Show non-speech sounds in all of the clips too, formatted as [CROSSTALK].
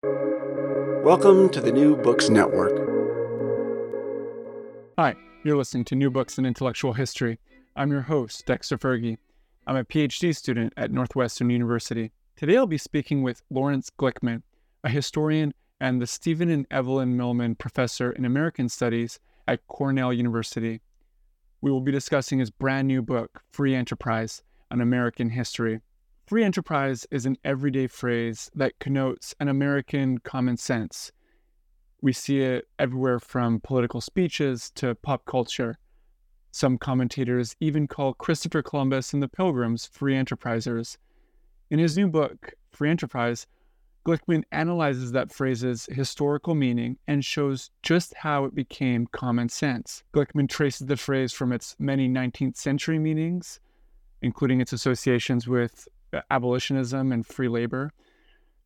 Welcome to the New Books Network. Hi, you're listening to New Books in Intellectual History. I'm your host, Dexter Fergie. I'm a PhD student at Northwestern University. Today I'll be speaking with Lawrence Glickman, a historian and the Stephen and Evalyn Milman Professor in American Studies at Cornell University. We will be discussing his brand new book, Free Enterprise An American History. Free enterprise is an everyday phrase that connotes an American common sense. We see it everywhere from political speeches to pop culture. Some commentators even call Christopher Columbus and the Pilgrims free enterprisers. In his new book, Free Enterprise, Glickman analyzes that phrase's historical meaning and shows just how it became common sense. Glickman traces the phrase from its many 19th century meanings, including its associations with abolitionism and free labor,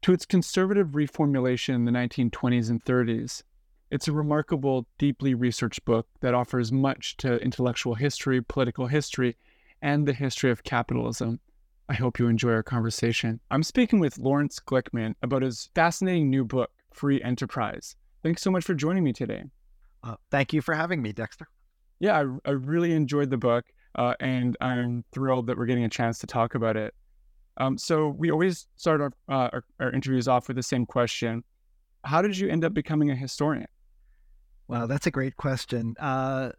to its conservative reformulation in the 1920s and 30s. It's a remarkable, deeply researched book that offers much to intellectual history, political history, and the history of capitalism. I hope you enjoy our conversation. I'm speaking with Lawrence Glickman about his fascinating new book, Free Enterprise. Thanks so much for joining me today. Uh, thank you for having me, Dexter. Yeah, I, I really enjoyed the book, uh, and I'm thrilled that we're getting a chance to talk about it. Um, so we always start our, uh, our, our interviews off with the same question: How did you end up becoming a historian? Wow, that's a great question. Uh,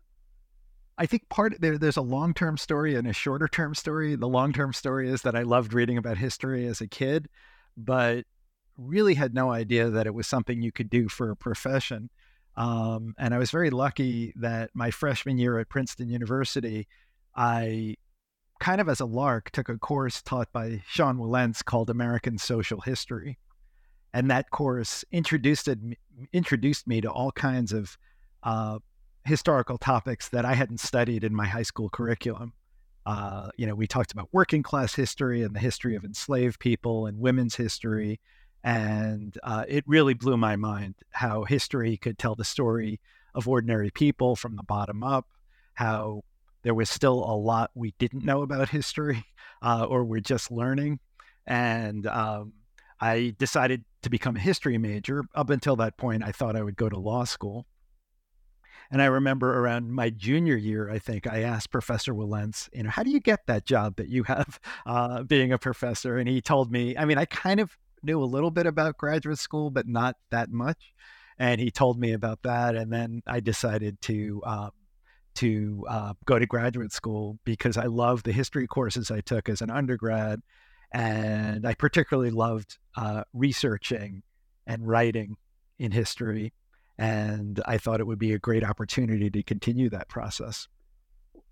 I think part there, there's a long term story and a shorter term story. The long term story is that I loved reading about history as a kid, but really had no idea that it was something you could do for a profession. Um, and I was very lucky that my freshman year at Princeton University, I kind of as a lark, took a course taught by Sean Wilentz called American Social History. And that course introduced, it, introduced me to all kinds of uh, historical topics that I hadn't studied in my high school curriculum. Uh, you know, we talked about working class history and the history of enslaved people and women's history. And uh, it really blew my mind how history could tell the story of ordinary people from the bottom up, how there was still a lot we didn't know about history [LAUGHS] uh, or we're just learning. And um, I decided to become a history major. Up until that point, I thought I would go to law school. And I remember around my junior year, I think I asked Professor Wilentz, you know, how do you get that job that you have [LAUGHS] uh, being a professor? And he told me, I mean, I kind of knew a little bit about graduate school, but not that much. And he told me about that. And then I decided to um, to uh, go to graduate school because I loved the history courses I took as an undergrad. And I particularly loved uh, researching and writing in history. And I thought it would be a great opportunity to continue that process.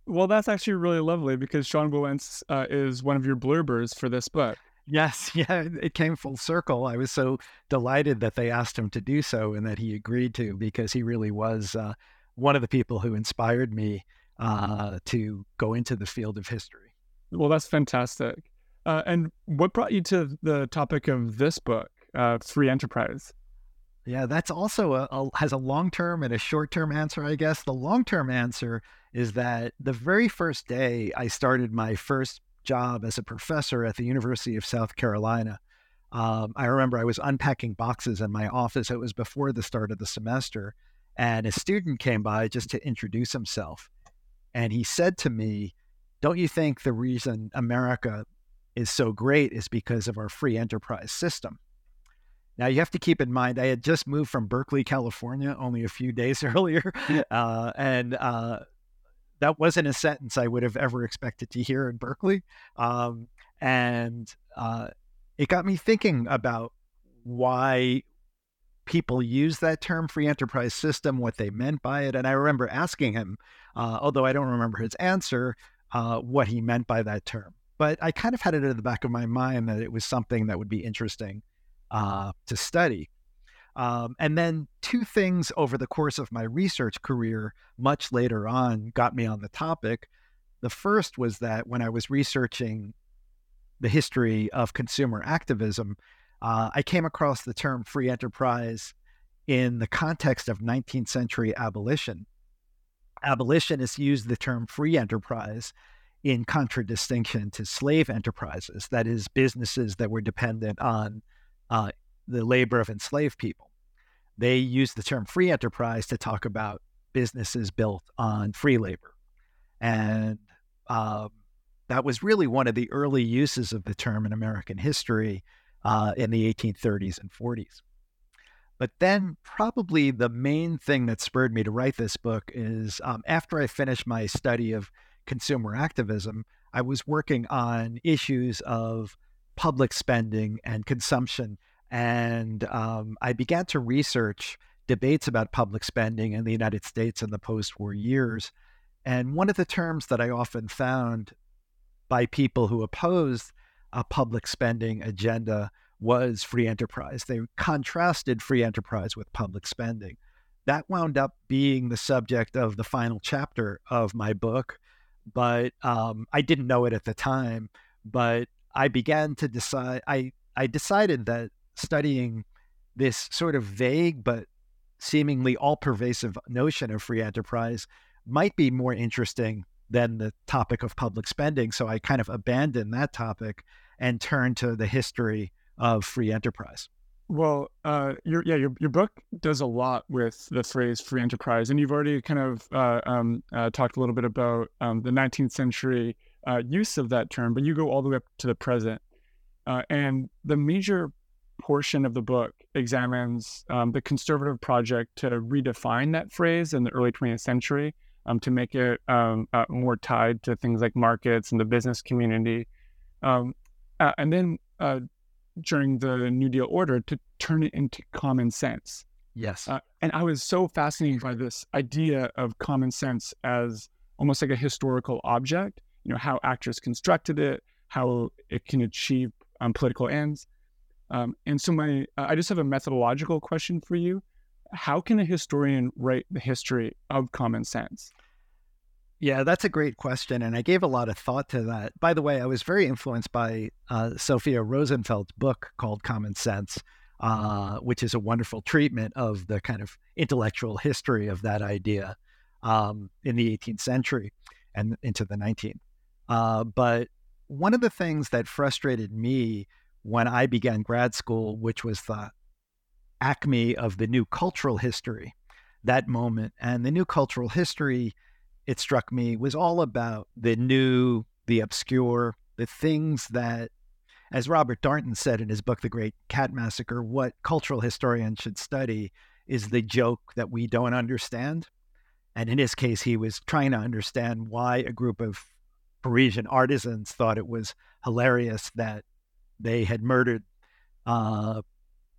Well, that's actually really lovely because Sean Wilentz uh, is one of your blurbers for this book. Yes, [LAUGHS] yeah, it came full circle. I was so delighted that they asked him to do so and that he agreed to because he really was uh, one of the people who inspired me uh, to go into the field of history. Well, that's fantastic. Uh, and what brought you to the topic of this book, uh, Free Enterprise? Yeah, that's also a, a has a long term and a short term answer, I guess. The long term answer is that the very first day I started my first job as a professor at the University of South Carolina, um, I remember I was unpacking boxes in my office. It was before the start of the semester and a student came by just to introduce himself. And he said to me, Don't you think the reason America is so great is because of our free enterprise system? Now, you have to keep in mind, I had just moved from Berkeley, California, only a few days [LAUGHS] earlier. Uh, and uh, that wasn't a sentence I would have ever expected to hear in Berkeley. Um, and uh, it got me thinking about why people use that term free enterprise system, what they meant by it. And I remember asking him, uh, although I don't remember his answer, uh, what he meant by that term. But I kind of had it in the back of my mind that it was something that would be interesting uh, to study. Um, and then two things over the course of my research career, much later on, got me on the topic. The first was that when I was researching the history of consumer activism, uh, I came across the term free enterprise in the context of 19th century abolition. Abolitionists used the term free enterprise in contradistinction to slave enterprises, that is, businesses that were dependent on uh, the labor of enslaved people. They used the term free enterprise to talk about businesses built on free labor. And um, that was really one of the early uses of the term in American history uh, in the 1830s and 40s. But then, probably the main thing that spurred me to write this book is um, after I finished my study of consumer activism, I was working on issues of public spending and consumption. And um, I began to research debates about public spending in the United States in the post war years. And one of the terms that I often found by people who opposed a public spending agenda was free enterprise. They contrasted free enterprise with public spending. That wound up being the subject of the final chapter of my book, but um, I didn't know it at the time. But I began to decide, I, I decided that studying this sort of vague but seemingly all pervasive notion of free enterprise might be more interesting than the topic of public spending. So I kind of abandoned that topic and turned to the history of free enterprise. Well, uh, your yeah, your your book does a lot with the phrase free enterprise, and you've already kind of uh, um, uh, talked a little bit about um, the 19th century uh, use of that term, but you go all the way up to the present, uh, and the major portion of the book examines um, the conservative project to redefine that phrase in the early 20th century um, to make it um, uh, more tied to things like markets and the business community. Um, uh, and then uh, during the New Deal order to turn it into common sense. Yes. Uh, and I was so fascinated by this idea of common sense as almost like a historical object, you know, how actors constructed it, how it can achieve um, political ends. Um, and so my, I just have a methodological question for you how can a historian write the history of common sense? Yeah, that's a great question. And I gave a lot of thought to that. By the way, I was very influenced by uh, Sophia Rosenfeld's book called Common Sense, uh, which is a wonderful treatment of the kind of intellectual history of that idea um, in the 18th century and into the 19th. Uh, but one of the things that frustrated me when I began grad school, which was the acme of the new cultural history, that moment. And the new cultural history, it struck me, was all about the new, the obscure, the things that, as Robert Darnton said in his book, The Great Cat Massacre, what cultural historians should study is the joke that we don't understand. And in his case, he was trying to understand why a group of Parisian artisans thought it was hilarious that they had murdered uh,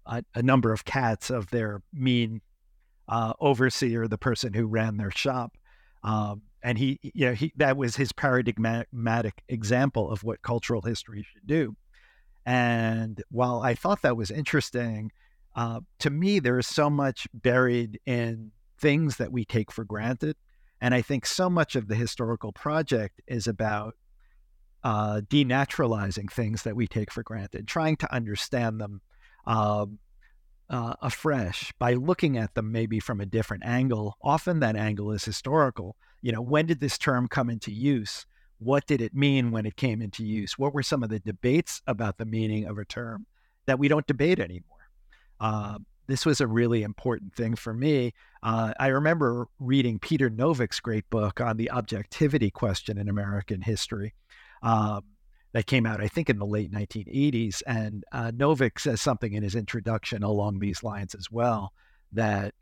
a, a number of cats of their mean uh, overseer, the person who ran their shop. Um, and he, you know, he, that was his paradigmatic example of what cultural history should do. And while I thought that was interesting, uh, to me, there is so much buried in things that we take for granted. And I think so much of the historical project is about uh, denaturalizing things that we take for granted, trying to understand them um, uh, afresh by looking at them maybe from a different angle. Often that angle is historical. You know, when did this term come into use? What did it mean when it came into use? What were some of the debates about the meaning of a term that we don't debate anymore? Uh, this was a really important thing for me. Uh, I remember reading Peter Novick's great book on the objectivity question in American history. Um, that came out, I think, in the late 1980s. And uh, Novick says something in his introduction along these lines as well. That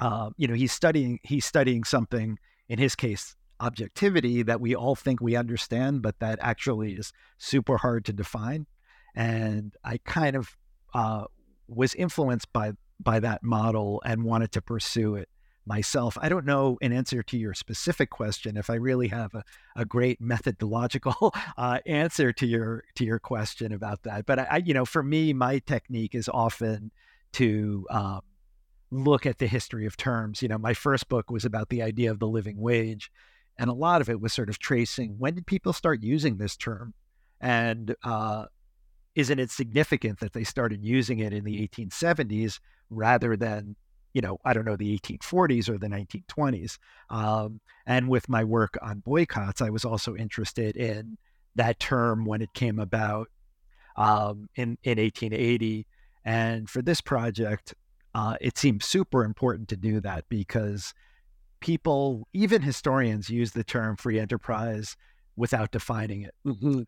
uh, you know he's studying he's studying something in his case objectivity that we all think we understand, but that actually is super hard to define. And I kind of uh, was influenced by by that model and wanted to pursue it myself. I don't know, in answer to your specific question, if I really have a, a great methodological [LAUGHS] uh, answer to your to your question about that. But I, you know, for me, my technique is often to um, look at the history of terms. You know, my first book was about the idea of the living wage, and a lot of it was sort of tracing when did people start using this term, and uh, isn't it significant that they started using it in the 1870s rather than you know, I don't know, the 1840s or the 1920s. Um, and with my work on boycotts, I was also interested in that term when it came about um, in, in 1880 And for this project, uh, it seemed super important to do that because people, even historians, use the term free enterprise without defining it. Mm-hmm.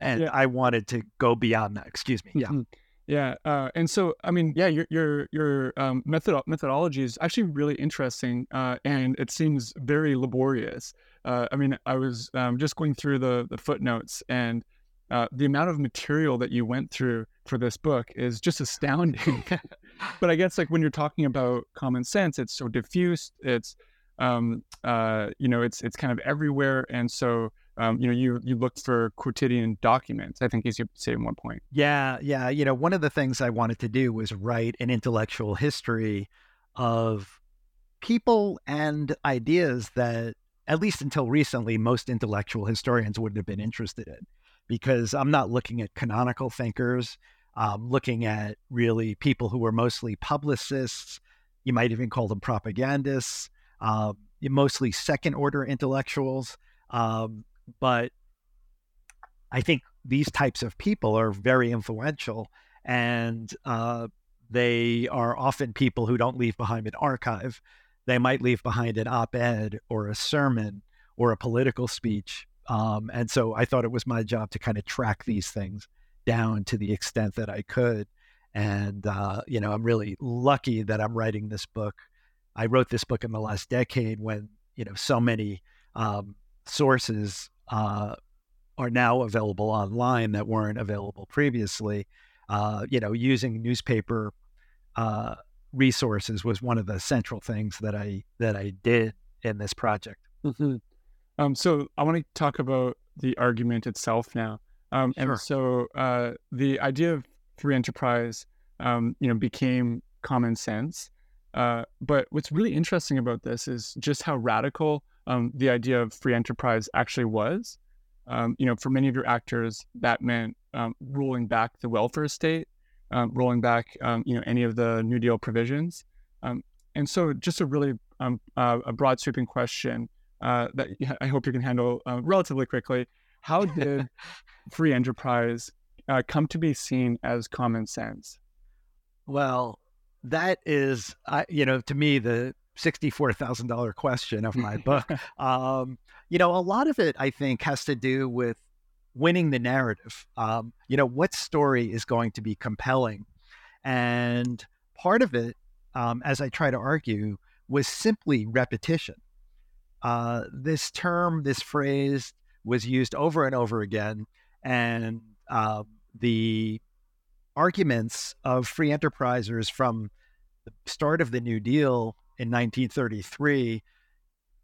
And yeah. I wanted to go beyond that. Excuse me. Yeah. Mm-hmm. Yeah, uh, and so I mean, yeah, your your your um, method methodology is actually really interesting, uh, and it seems very laborious. Uh, I mean, I was um, just going through the the footnotes, and uh, the amount of material that you went through for this book is just astounding. [LAUGHS] but I guess like when you're talking about common sense, it's so diffuse. It's um, uh, you know, it's it's kind of everywhere, and so um, you know, you you looked for quotidian documents. I think you say at one point. Yeah, yeah. You know, one of the things I wanted to do was write an intellectual history of people and ideas that, at least until recently, most intellectual historians wouldn't have been interested in, because I'm not looking at canonical thinkers. Looking at really people who were mostly publicists. You might even call them propagandists. Uh, mostly second order intellectuals. Um, but I think these types of people are very influential and uh, they are often people who don't leave behind an archive. They might leave behind an op ed or a sermon or a political speech. Um, and so I thought it was my job to kind of track these things down to the extent that I could. And, uh, you know, I'm really lucky that I'm writing this book. I wrote this book in the last decade when, you know, so many um, sources uh, are now available online that weren't available previously. Uh, you know, using newspaper uh, resources was one of the central things that I that I did in this project. Mm-hmm. Um, so I want to talk about the argument itself now. Um, sure. And so uh, the idea of free enterprise, um, you know, became common sense. Uh, but what's really interesting about this is just how radical um, the idea of free enterprise actually was. Um, you know, for many of your actors, that meant um, rolling back the welfare state, um, rolling back, um, you know, any of the New Deal provisions. Um, and so, just a really uh, a broad sweeping question uh, that I hope you can handle uh, relatively quickly. How [LAUGHS] did free enterprise uh, come to be seen as common sense? Well, that is, you know, to me, the $64,000 question of my book. [LAUGHS] um, you know, a lot of it, I think, has to do with winning the narrative. Um, you know, what story is going to be compelling? And part of it, um, as I try to argue, was simply repetition. Uh, this term, this phrase was used over and over again. And uh, the arguments of free enterprisers from the start of the New Deal in 1933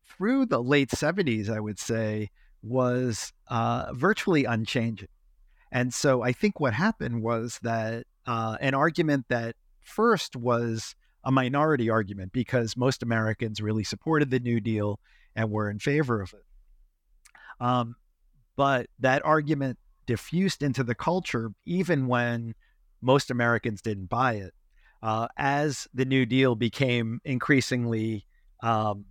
through the late 70s, I would say, was uh, virtually unchanging. And so I think what happened was that uh, an argument that first was a minority argument because most Americans really supported the New Deal and were in favor of it. Um, but that argument diffused into the culture even when most Americans didn't buy it uh, as the New Deal became increasingly um,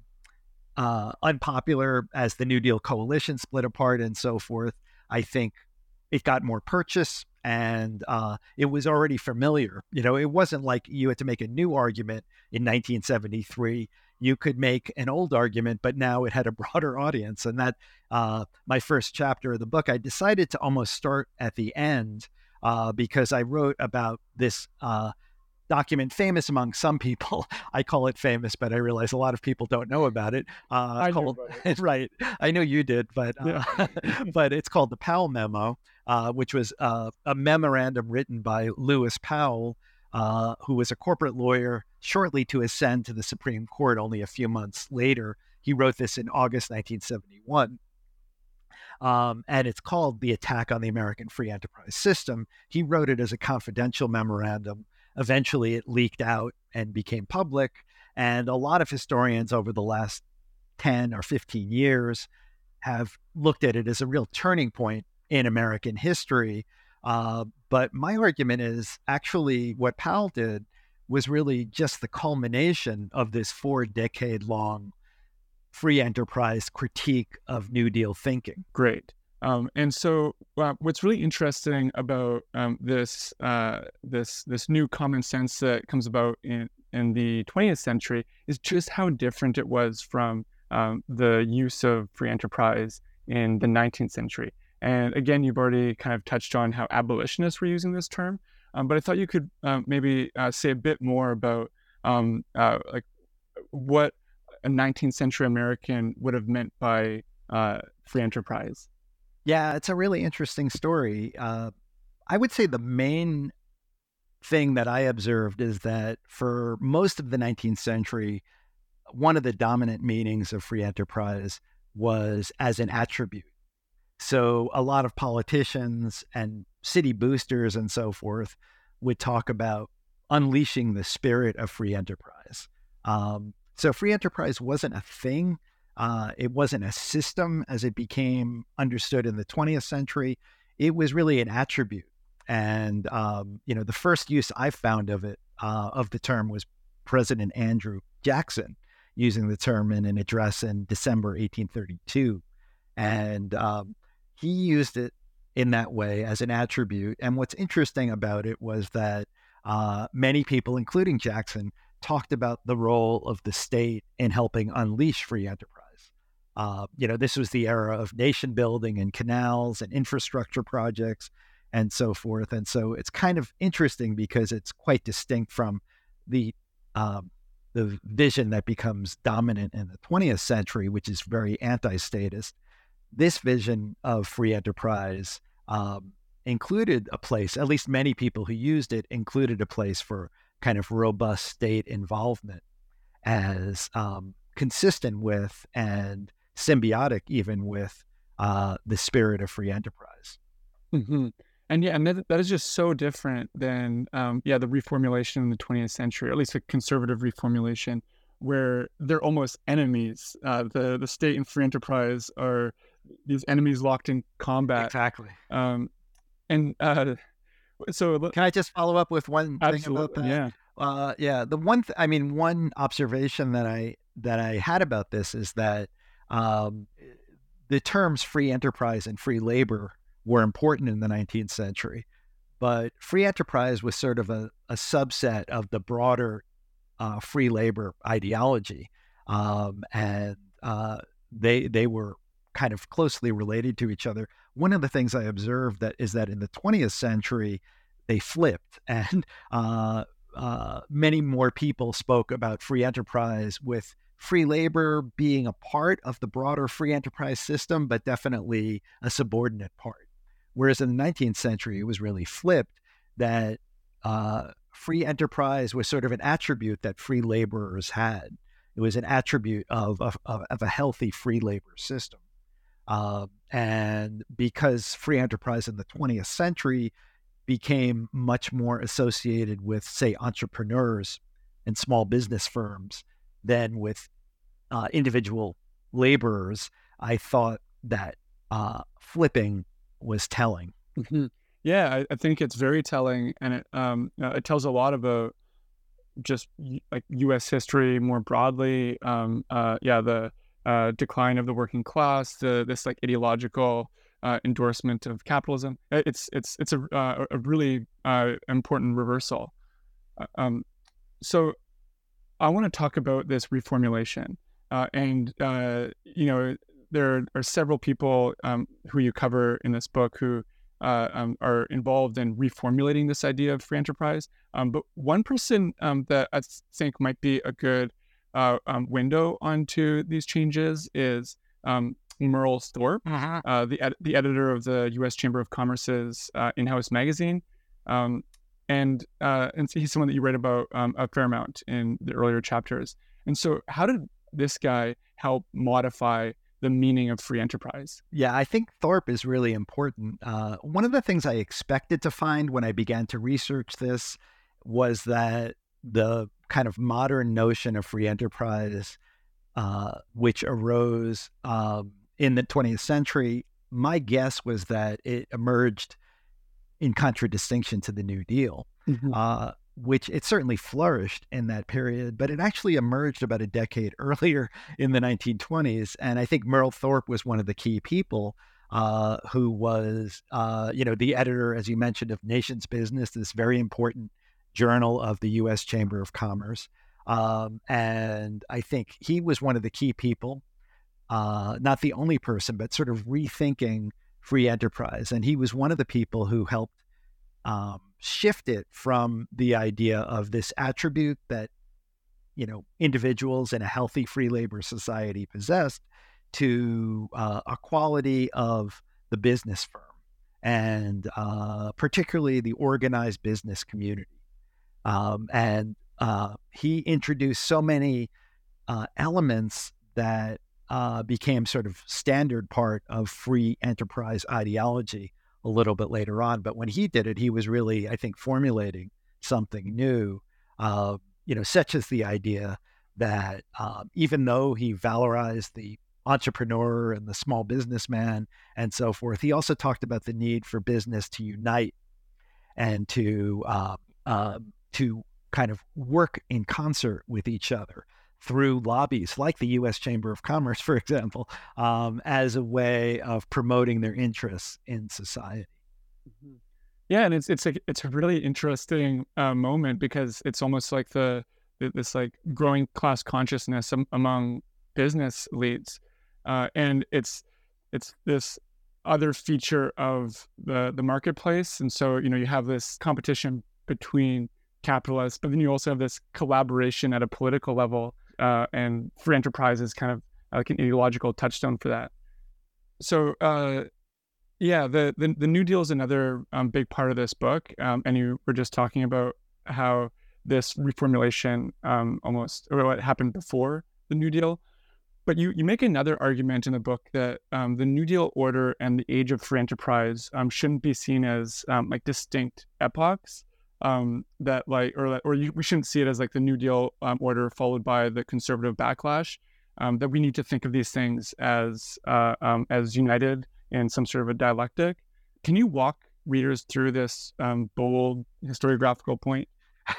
uh, unpopular, as the New Deal coalition split apart and so forth, I think it got more purchase and uh, it was already familiar. You know, it wasn't like you had to make a new argument in 1973. You could make an old argument, but now it had a [LAUGHS] broader audience. And that, uh, my first chapter of the book, I decided to almost start at the end uh, because I wrote about this uh, document famous among some people. [LAUGHS] I call it famous, but I realize a lot of people don't know about it. Uh, I called, it. [LAUGHS] right. I know you did, but uh, yeah. [LAUGHS] but it's called the Powell Memo, uh, which was uh, a memorandum written by Lewis Powell, uh, who was a corporate lawyer shortly to ascend to the Supreme Court. Only a few months later, he wrote this in August 1971. Um, and it's called The Attack on the American Free Enterprise System. He wrote it as a confidential memorandum Eventually, it leaked out and became public. And a lot of historians over the last 10 or 15 years have looked at it as a real turning point in American history. Uh, but my argument is actually what Powell did was really just the culmination of this four decade long free enterprise critique of New Deal thinking. Great. Um, and so, uh, what's really interesting about um, this uh, this this new common sense that comes about in in the 20th century is just how different it was from um, the use of free enterprise in the 19th century. And again, you've already kind of touched on how abolitionists were using this term, um, but I thought you could uh, maybe uh, say a bit more about um, uh, like what a 19th century American would have meant by free enterprise. Yeah, it's a really interesting story. Uh, I would say the main thing that I observed is that for most of the 19th century, one of the dominant meanings of free enterprise was as an attribute. So a lot of politicians and city boosters and so forth would talk about unleashing the spirit of free enterprise. Um, so free enterprise wasn't a thing uh, it wasn't a system as it became understood in the 20th century. It was really an attribute. And, um, you know, the first use I found of it, uh, of the term, was President Andrew Jackson using the term in an address in December 1832. And um, he used it in that way as an attribute. And what's interesting about it was that uh, many people, including Jackson, talked about the role of the state in helping unleash free enterprise. Uh, you know, this was the era of nation building and canals and infrastructure projects and so forth. And so it's kind of interesting because it's quite distinct from the um, the vision that becomes dominant in the 20th century, which is very anti-statist. This vision of free enterprise um, included a place, at least many people who used it included a place for kind of robust state involvement as um, consistent with and symbiotic even with uh, the spirit of free enterprise. Mm-hmm. And yeah, and that, that is just so different than um, yeah the reformulation in the 20th century, at least a conservative reformulation, where they're almost enemies. Uh, the the state and free enterprise are these enemies locked in combat. Exactly. Um, and uh, so can I just follow up with one thing about that? Yeah. Uh, yeah. The one, th- I mean, one observation that I that I had about this is that um, the terms free enterprise and free labor were important in the 19th century, but free enterprise was sort of a, a subset of the broader uh, free labor ideology, um, and uh, they they were kind of closely related to each other. One of the things I observed that is that in the 20th century they flipped, [LAUGHS] and uh, uh, many more people spoke about free enterprise with free labor being a part of the broader free enterprise system, but definitely a subordinate part. Whereas in the 19th century, it was really flipped that uh, free enterprise was sort of an attribute that free laborers had. It was an attribute of, of, of a healthy free labor system. Uh, and because free enterprise in the 20th century became much more associated with, say, entrepreneurs and small business firms than with uh, individual laborers, I thought that uh, flipping was telling. Mm-hmm. Yeah, I, I, think it's very telling, and it um, uh, it tells a lot about just like U.S. history more broadly. Um, uh, yeah, the uh, decline of the working class, the this like ideological uh, endorsement of capitalism. It's it's it's a uh, a really uh, important reversal. Um, so I want to talk about this reformulation. Uh, and, uh, you know, there are several people um, who you cover in this book who uh, um, are involved in reformulating this idea of free enterprise. Um, but one person um, that I think might be a good uh, um, window onto these changes is um, Merle Thorpe, uh-huh. uh, the, ed- the editor of the U.S. Chamber of Commerce's uh, in-house magazine and uh, and he's someone that you read about um, a fair amount in the earlier chapters. And so, how did this guy help modify the meaning of free enterprise? Yeah, I think Thorpe is really important. Uh, one of the things I expected to find when I began to research this was that the kind of modern notion of free enterprise, uh, which arose um, in the 20th century, my guess was that it emerged in contradistinction to the New Deal, mm-hmm. Which it certainly flourished in that period, but it actually emerged about a decade [LAUGHS] earlier in the 1920s. And I think Merle Thorpe was one of the key people uh, who was, uh, you know, the editor, as you mentioned, of Nation's Business, this very important journal of the U.S. Chamber of Commerce. Um, and I think he was one of the key people, uh, not the only person, but sort of rethinking free enterprise. And he was one of the people who helped um, shift it from the idea of this attribute that you know individuals in a healthy free labor society possessed to uh, a quality of the business firm and uh, particularly the organized business community. Um, and uh, he introduced so many uh, elements that uh, became sort of standard part of free enterprise ideology a little bit later on. But when he did it, he was really, I think, formulating something new, uh, you know, such as the idea that um, even though he valorized the entrepreneur and the small businessman and so forth, he also talked about the need for business to unite and to uh, uh, to kind of work in concert with each other through lobbies like the U.S. Chamber of Commerce, for example, um, as a way of promoting their interests in society. Mm-hmm. Yeah, and it's it's a it's a really interesting uh, moment because it's almost like the this like growing class consciousness among business leads, uh, and it's it's this other feature of the the marketplace, and so you know you have this competition between capitalists, but then you also have this collaboration at a political level uh, and free enterprise is kind of like an ideological touchstone for that. So, uh, yeah, the, the, the New Deal is another um, big part of this book, um, and you were just talking about how this reformulation um, almost or what happened before the New Deal. But you, you make another argument in the book that um, the New Deal order and the age of free enterprise um, shouldn't be seen as um, like distinct epochs, um, that like or or you, we shouldn't see it as like the New Deal um, order followed by the conservative backlash. Um, that we need to think of these things as uh, um, as united in some sort of a dialectic. Can you walk readers through this um, bold historiographical point?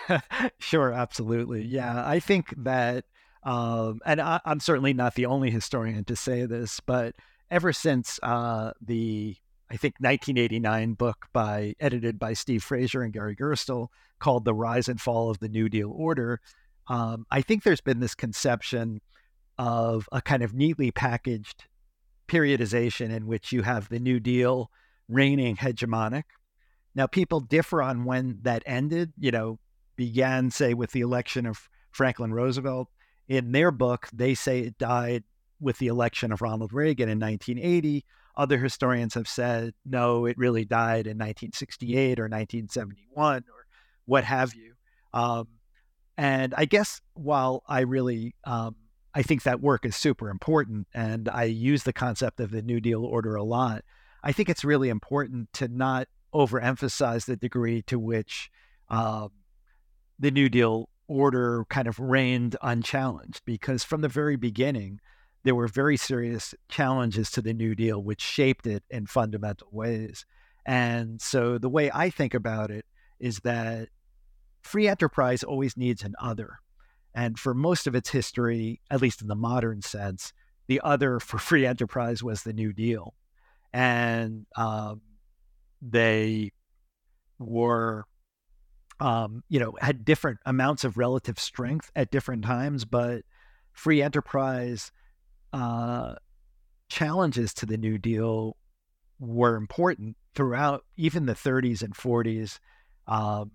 [LAUGHS] sure, absolutely. Yeah, I think that, um, and I, am certainly not the only historian to say this, but ever since uh, the I think 1989 book by edited by Steve Fraser and Gary Gerstle called "The Rise and Fall of the New Deal Order." Um, I think there's been this conception of a kind of neatly packaged periodization in which you have the New Deal reigning hegemonic. Now, people differ on when that ended. You know, began say with the election of Franklin Roosevelt. In their book, they say it died with the election of Ronald Reagan in 1980 other historians have said, no, it really died in 1968 or 1971 or what have you. Um, and I guess while I really, um, I think that work is super important and I use the concept of the New Deal order a lot, I think it's really important to not overemphasize the degree to which um, the New Deal order kind of reigned unchallenged because from the very beginning, there were very serious challenges to the New Deal, which shaped it in fundamental ways. And so the way I think about it is that free enterprise always needs an other. And for most of its history, at least in the modern sense, the other for [LAUGHS] free enterprise was the New Deal. And um, they were, um, you know, had different amounts of relative strength at different times, but free enterprise uh, challenges to the New Deal were important throughout even the 30s and 40s. Um,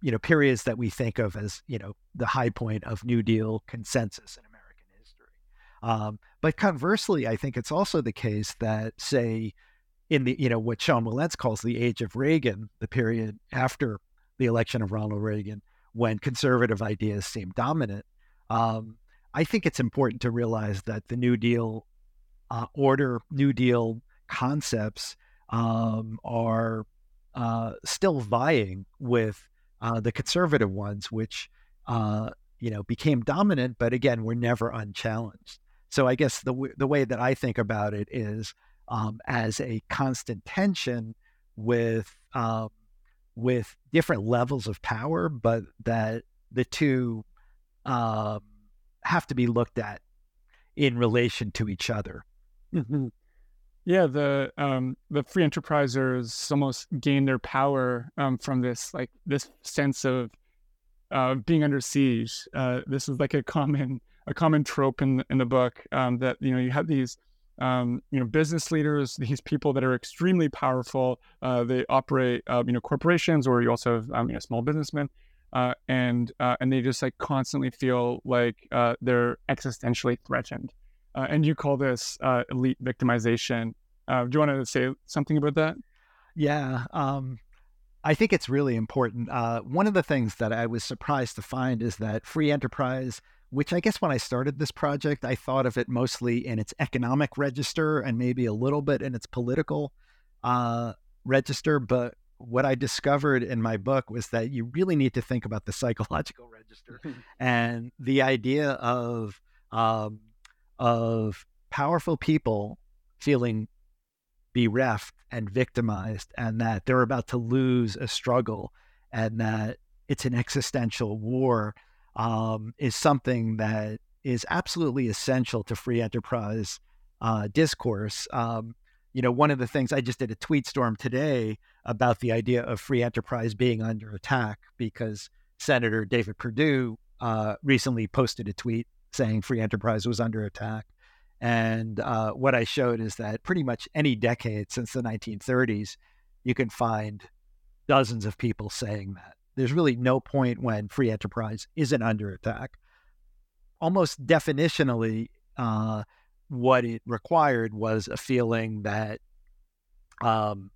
you know, periods that we think of as you know the high point of New Deal consensus in American history. Um, but conversely, I think it's also the case that, say, in the you know what Sean Wilentz calls the age of Reagan, the period after the election of Ronald Reagan, when conservative ideas seemed dominant, um, I think it's important to realize that the New Deal uh, order, New Deal concepts um, are uh, still vying with uh, the conservative ones, which uh, you know became dominant, but again were never unchallenged. So I guess the w- the way that I think about it is um, as a constant tension with um, with different levels of power, but that the two um, have to be looked at in relation to each other. Mm-hmm. Yeah, the um, the free enterprisers almost gain their power um, from this like this sense of uh, being under siege. Uh, this is like a common a common trope in in the book um, that you know you have these um, you know business leaders, these people that are extremely powerful. Uh, they operate uh, you know corporations, or you also have um, you know small businessmen. Uh, and uh, and they just like constantly feel like they're existentially threatened. Uh, and you call this uh, elite victimization. Uh, do you want to say something about that? Yeah, um, I think it's really important. Uh, one of the things that I was surprised to find is that free enterprise, which I guess when I started this project, I thought of it mostly in its economic register and maybe a little bit in its political uh, register. But what I discovered in my book was that you really need to think about the psychological register [LAUGHS] and the idea of um, of powerful people feeling bereft and victimized, and that they're about to lose a struggle, and that it's an existential war, um, is something that is absolutely essential to free enterprise uh, discourse. Um, you know, one of the things I just did a tweet storm today about the idea of free enterprise being under attack because Senator David Perdue uh, recently posted a tweet saying free enterprise was under attack. And uh, what I showed is that pretty much any decade since the 1930s, you can find dozens of people saying that. There's really no point when free enterprise isn't under attack. Almost definitionally, uh, what it required was a feeling that um,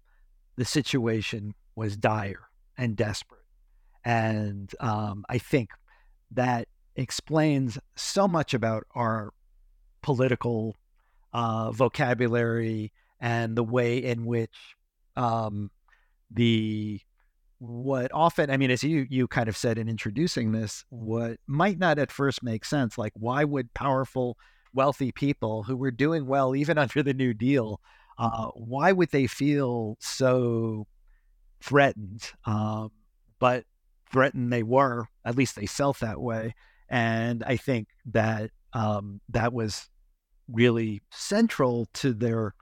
the situation was dire and desperate. And um, I think that explains so much about our political uh, vocabulary and the way in which um, the what often i mean as you you kind of said in introducing this what might not at first make sense like why would powerful wealthy people who were doing well even [LAUGHS] under the new deal uh, why would they feel so threatened um, but threatened they were at least they felt that way and I think that um, that was really central to their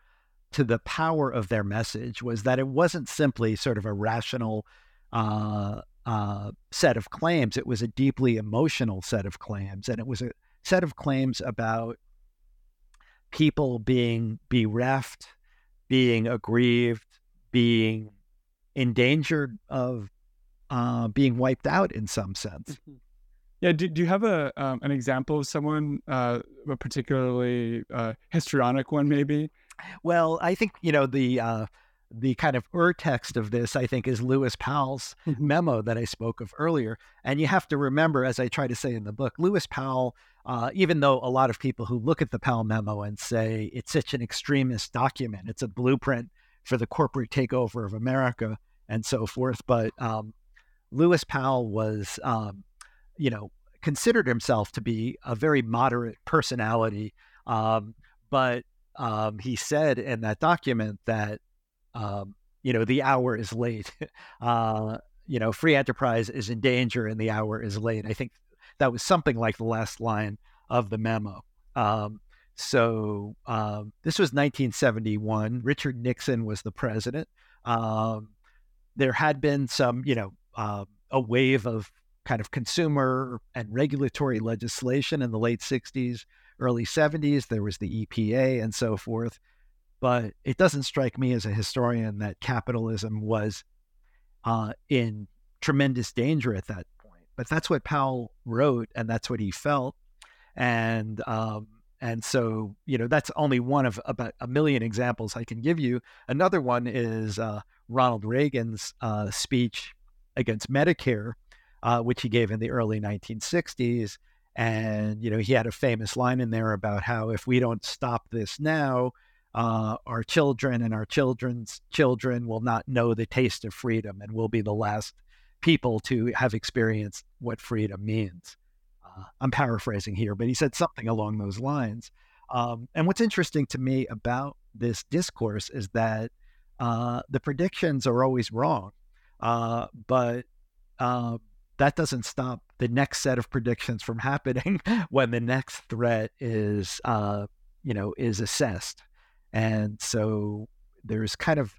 to the power of their message was that it wasn't simply sort of a rational uh, uh, set of claims. It was a deeply emotional set of claims, and it was a set of claims about people being bereft, being aggrieved, being endangered of uh, being wiped out in some sense. Mm-hmm. Yeah. Do, do you have a um, an example of someone, uh, a particularly uh, histrionic one, maybe? Well, I think you know the uh, the kind of ur text of this. I think is Lewis Powell's mm-hmm. memo that I spoke of earlier. And you have to remember, as I try to say in the book, Lewis Powell. Uh, even though a lot of people who look at the Powell memo and say it's such an extremist document, it's a blueprint for the corporate takeover of America and so forth. But um, Lewis Powell was um, you know, considered himself to be a very moderate personality. Um, but um, he said in that document that, um, you know, the hour is late. [LAUGHS] uh, you know, free enterprise is in danger and the hour is late. I think that was something like the last line of the memo. Um, so um, this was 1971. Richard Nixon was the president. Um, there had been some, you know, uh, a wave of kind of consumer and regulatory legislation in the late 60s, early 70s. There was the EPA and so forth. But it doesn't strike me as a historian that capitalism was uh, in tremendous danger at that. But that's what Powell wrote, and that's what he felt. And um, and so, you know, that's only one of about a million examples I can give you. Another one is uh, Ronald Reagan's uh, speech against Medicare, uh, which he gave in the early 1960s. And, you know, he had a famous line in there about how if we don't stop this now, uh, our children and our children's children will not know the taste of freedom and we'll be the last people to have experienced what freedom means. Uh, I'm paraphrasing here, but he said something along those lines. Um, and what's interesting to me about this discourse is that uh, the predictions are always wrong, uh, but uh, that doesn't stop the next set of predictions from [LAUGHS] happening when the next threat is, uh, you know, is assessed. And so there's kind of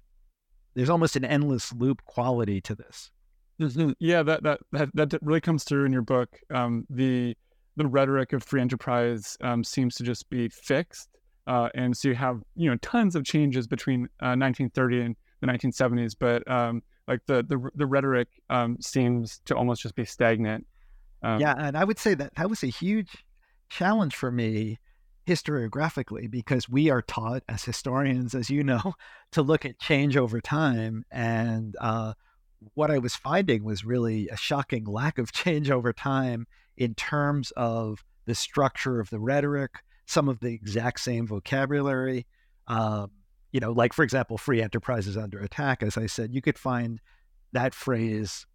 there's almost an endless loop quality to this. Mm-hmm. Yeah, that, that that that really comes through in your book. Um, the the rhetoric of free enterprise um, seems to just be fixed, uh, and so you have you know tons of changes between uh, 1930 and the 1970s, but um, like the the, the rhetoric um, seems to almost just be stagnant. Um, yeah, and I would say that that was a huge challenge for me historiographically because we are taught as historians, as you know, [LAUGHS] to look at change over time. And uh, what I was finding was really a shocking lack of change over time in terms of the structure of the rhetoric, some of the exact same vocabulary. Um, you know, like for example, free enterprises under attack. As I said, you could find that phrase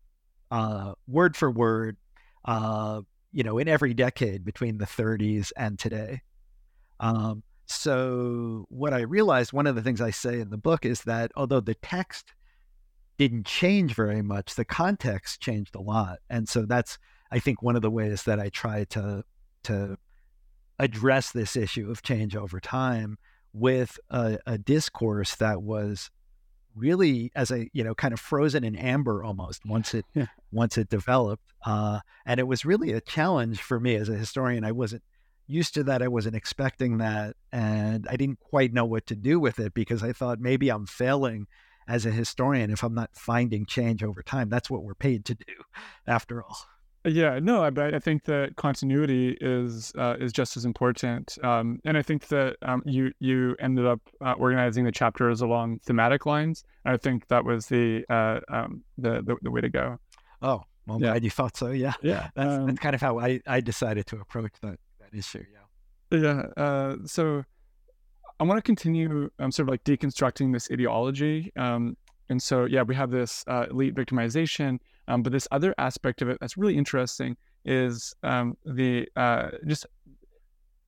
uh, word for word, uh, you know, in every decade between the 30s and today. Um, so what I realized, one of the things I say in the book is that although the text didn't change very much, the context changed a lot, and so that's I think one of the ways that I try to to address this issue of change over time with a, a discourse that was really as a you know kind of frozen in amber almost once it yeah. once it developed uh, and it was really a challenge for me as a historian i wasn't used to that i wasn't expecting that and i didn't quite know what to do with it because i thought maybe i'm failing as a historian if i'm not finding change over time that's what we're paid to do after all yeah, no, I, I think that continuity is uh, is just as important, um, and I think that um, you you ended up uh, organizing the chapters along thematic lines. I think that was the uh, um, the, the, the way to go. Oh, well, yeah. glad you thought so. Yeah, yeah, that's, that's um kind of how I, I decided to approach that that issue. Yeah, yeah. Uh, so I want to continue um, sort of like deconstructing this ideology. Um, and so, yeah, we have this uh, elite victimization um, but this other aspect of it that's really interesting is um, the uh, just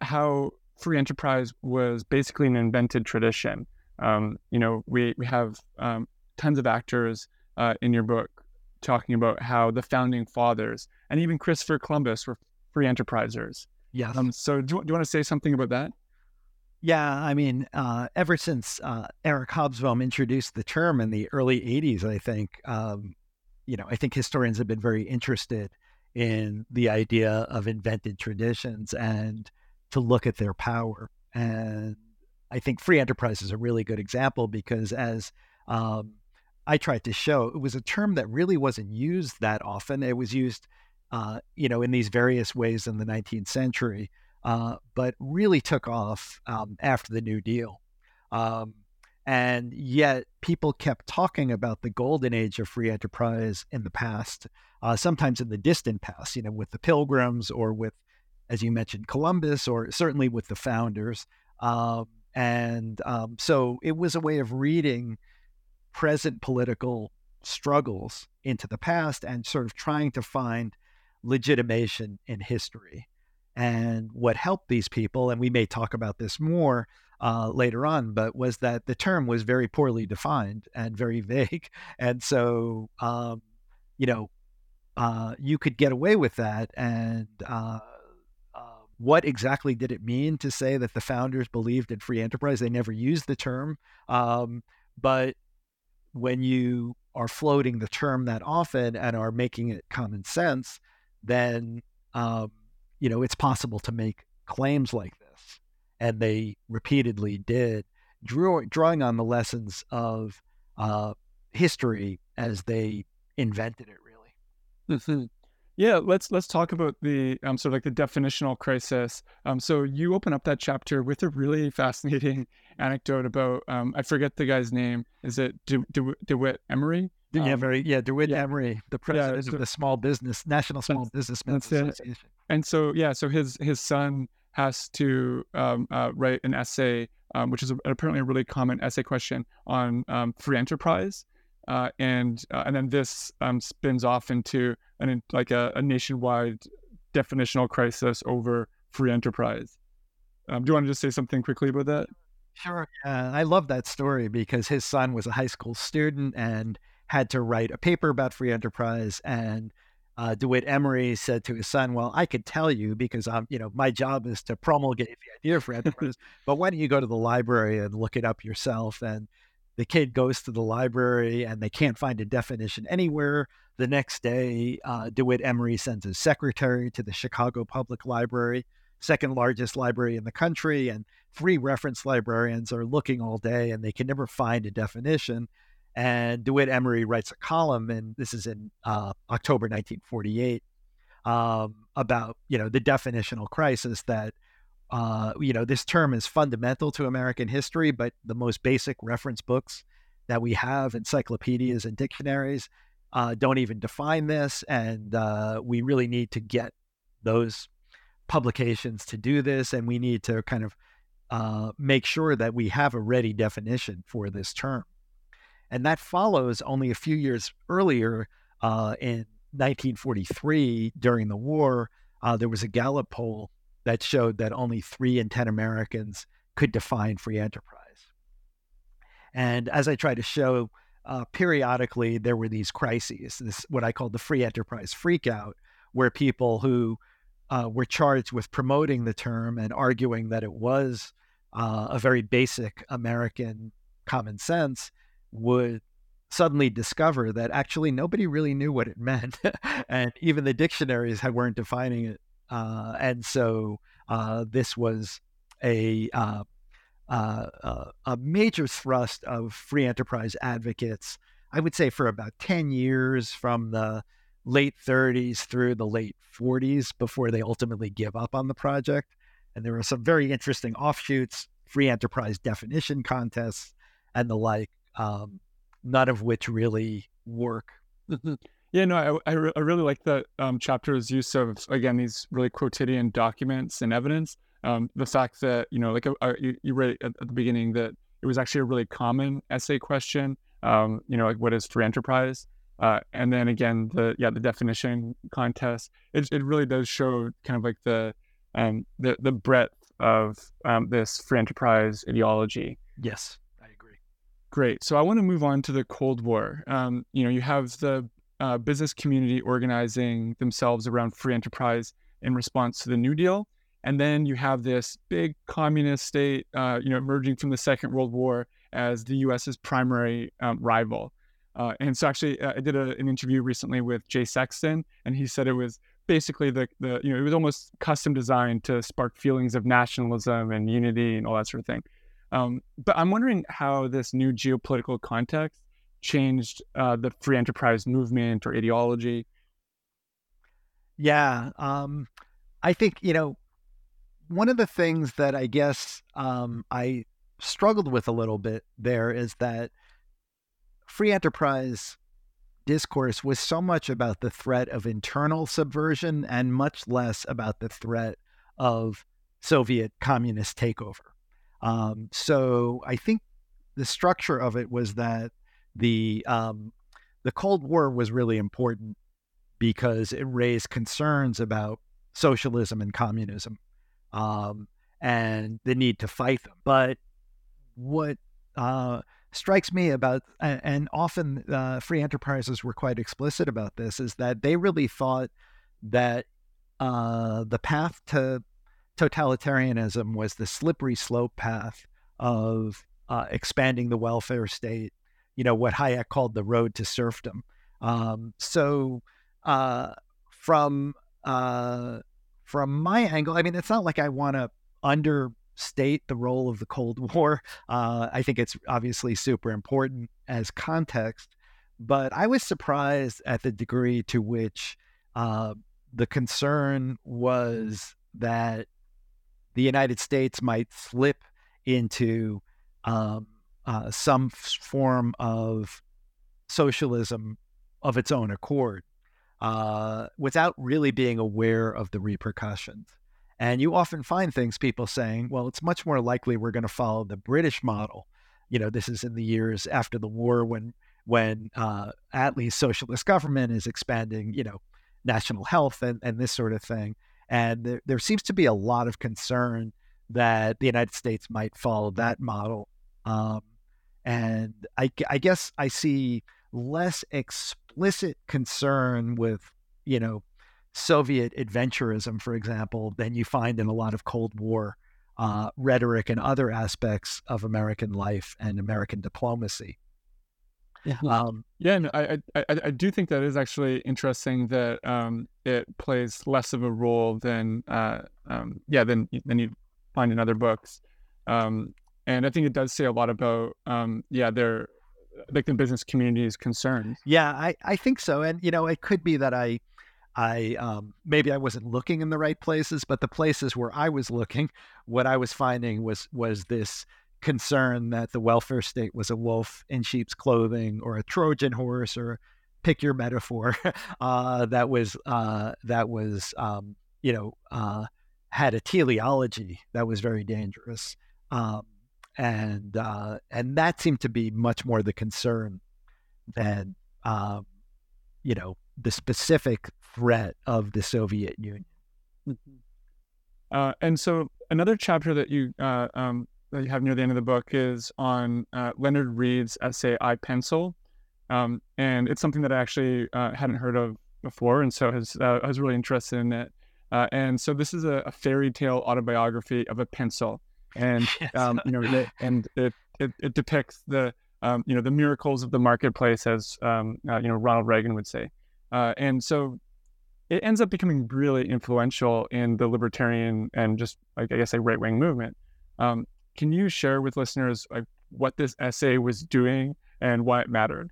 how free enterprise was basically an invented tradition. Um, you know, we we have um, tons of actors uh, in your book talking about how the founding fathers and even Christopher Columbus were free enterprisers. Yes. Um, so do, do you want to say something about that? Yeah, I mean, uh, ever since uh, Eric Hobsbawm introduced the term in the early 80s, I think, um, you know, I think historians have been very interested in the idea of invented traditions and to look at their power. And I think free enterprise is a really good example because, as um, I tried to show, it was a term that really wasn't used that often. It was used, uh, you know, in these various ways in the 19th century, uh, but really took off um, after the New Deal. Um, and yet, people kept talking about the golden age of free enterprise in the past, uh, sometimes in the distant past, you know, with the pilgrims or with, as you mentioned, Columbus, or certainly with the founders. Um, and um, so it was a way of reading present political struggles into the past and sort of trying to find legitimation in history. And what helped these people, and we may talk about this more, uh, later on, but was that the term was very poorly defined and very [LAUGHS] vague. And so, um, you know, uh, you could get away with that. And uh, uh, what exactly did it mean to say that the founders believed in free enterprise? They never used the term. Um, but when you are floating the term that often and are making it common sense, then, um, you know, it's possible to make claims like this and they repeatedly did, drew, drawing on the lessons of uh, history as they invented it. Really. Mm-hmm. Yeah, let's let's talk about the um, sort of like the definitional crisis. Um, so you open up that chapter with a really fascinating [LAUGHS] anecdote about um, I forget the guy's name. Is it De- De- DeWitt Emery? Yeah, um, very yeah, DeWitt yeah. Emery, the president yeah, so, of the Small Business National Small Businessmen's Association. It. And so yeah, so his his son has to um, uh, write an essay, um, which is a, apparently a really common essay question on um, free enterprise. Uh, and uh, and then this um, spins off into an like a, a nationwide definitional crisis over free enterprise. Um, do you want to just say something quickly about that? Sure. I love that story because his son was a high school student and had to write a paper about free enterprise and uh, DeWitt Emery said to his son, "Well, I could tell you because I'm, you know, my job is to promulgate the idea for [LAUGHS] enterprise. but why don't you go to the library and look it up yourself?" And the kid goes to the library and they can't find a definition anywhere. The next day, uh, DeWitt Emery sends his secretary to the Chicago Public Library, second largest library in the country, and three reference librarians are looking all day and they can never find a definition. And DeWitt Emery writes a column, and this is in uh, October 1948, um, about you know the definitional crisis that uh, you know this term is fundamental to American history, but the most basic reference books that we have, encyclopedias and dictionaries, uh, don't even define this, and uh, we really need to get those publications to do this, and we need to kind of uh, make sure that we have a ready definition for this term. And that follows only a few years earlier uh, in 1943 during the war. Uh, there was a Gallup poll that showed that only three in 10 Americans could define free enterprise. And as I try to show, uh, periodically there were these crises, this what I call the free enterprise freakout, where people who uh, were charged with promoting the term and arguing that it was uh, a very basic American common sense would suddenly discover that actually nobody really knew what it [LAUGHS] meant, and even the dictionaries weren't defining it. Uh, and so uh, this was a uh, uh, uh, a major thrust of free enterprise advocates. I would say for about ten years, from the late 30s through the late 40s, before they ultimately give up on the project. And there were some very interesting offshoots, free enterprise definition contests, and the like um, none of which really work. [LAUGHS] Yeah, no, I, I, re- I really like the um, chapter's use of, again, these really quotidian documents and evidence. Um, the fact that, you know, like uh, you, you, read at, at, the beginning that it was actually a really common essay question, um, you know, like what is free enterprise? Uh, and then again, the, yeah, the definition contest, it, it really does show kind of like the, um, the, the breadth of um, this free enterprise ideology. Yes. Great. So I want to move on to the Cold War. Um, you know, you have the uh, business community organizing themselves around free enterprise in response to the New Deal, and then you have this big communist state, uh, you know, emerging from the Second World War as the U.S.'s primary um, rival. Uh, and so, actually, uh, I did a, an interview recently with Jay Sexton, and he said it was basically the the you know it was almost custom designed to spark feelings of nationalism and unity and all that sort of thing. Um, but I'm wondering how this new geopolitical context changed uh, the free enterprise movement or ideology. Yeah, um, I think you know one of the things that I guess um, I struggled with a little bit there is that free enterprise discourse was so much about the threat of internal subversion and much less about the threat of Soviet communist takeover. Um, so I think the structure of it was that the um, the Cold War was really important because it raised concerns about socialism and communism um, and the need to fight them. But what uh, strikes me about, and often uh, free enterprises were quite explicit about this, is that they really thought that uh, the path to totalitarianism was the slippery slope path of uh, expanding the welfare state, you know, what Hayek called the road to serfdom. Um, so, uh, from uh, from my angle, I mean, it's not like I want to understate the role of the Cold [LAUGHS] War. Uh, I think it's obviously super important as context, but I was surprised at the degree to which uh, the concern was that the United States might slip into um, uh, some form of socialism of its own accord uh, without really being aware of the repercussions. And you often find things people saying, well, it's much more likely we're going to follow the British model. You know, this is in the years after the war when when uh, Attlee's socialist government is expanding, you know, national health and, and this sort of thing. And there, there seems to be a lot of concern that the United States might follow that model. Um, and I, I guess I see less explicit concern with you know, Soviet adventurism, for example, than you find in a lot of Cold War uh, rhetoric and other aspects of American life and American diplomacy. Yeah, um, yeah, no, I, I I do think that is actually interesting that um, it plays less of a role than uh, um, yeah than than you find in other books, um, and I think it does say a lot about um, yeah their like the business community's concerns. Yeah, I I think so, and you know it could be that I I um, maybe I wasn't looking in the right places, but the places where I was looking, what I was finding was was this concern that the welfare state was a wolf in sheep's clothing or a Trojan horse or pick your metaphor [LAUGHS] uh, that was uh, that was um, you know uh, had a teleology that was very dangerous, um, and uh, and that seemed to be much more the concern than um, you know the specific threat of the Soviet Union. Mm-hmm. Uh, and so another chapter that you uh, um, that you have near the end of the book is on uh, Leonard Read's essay "I Pencil," um, and it's something that I actually uh, hadn't heard of before, and so has, uh, I was really interested in it. Uh, and so this is a, a, fairy tale autobiography of a pencil, and [LAUGHS] um, you know, and it, it, it depicts the um, you know the miracles of the marketplace, as um, uh, you know Ronald Reagan would say. Uh, and so it ends up becoming really influential in the libertarian and just like I guess a right wing movement. Um, can you share with listeners like what this essay was doing and why it mattered?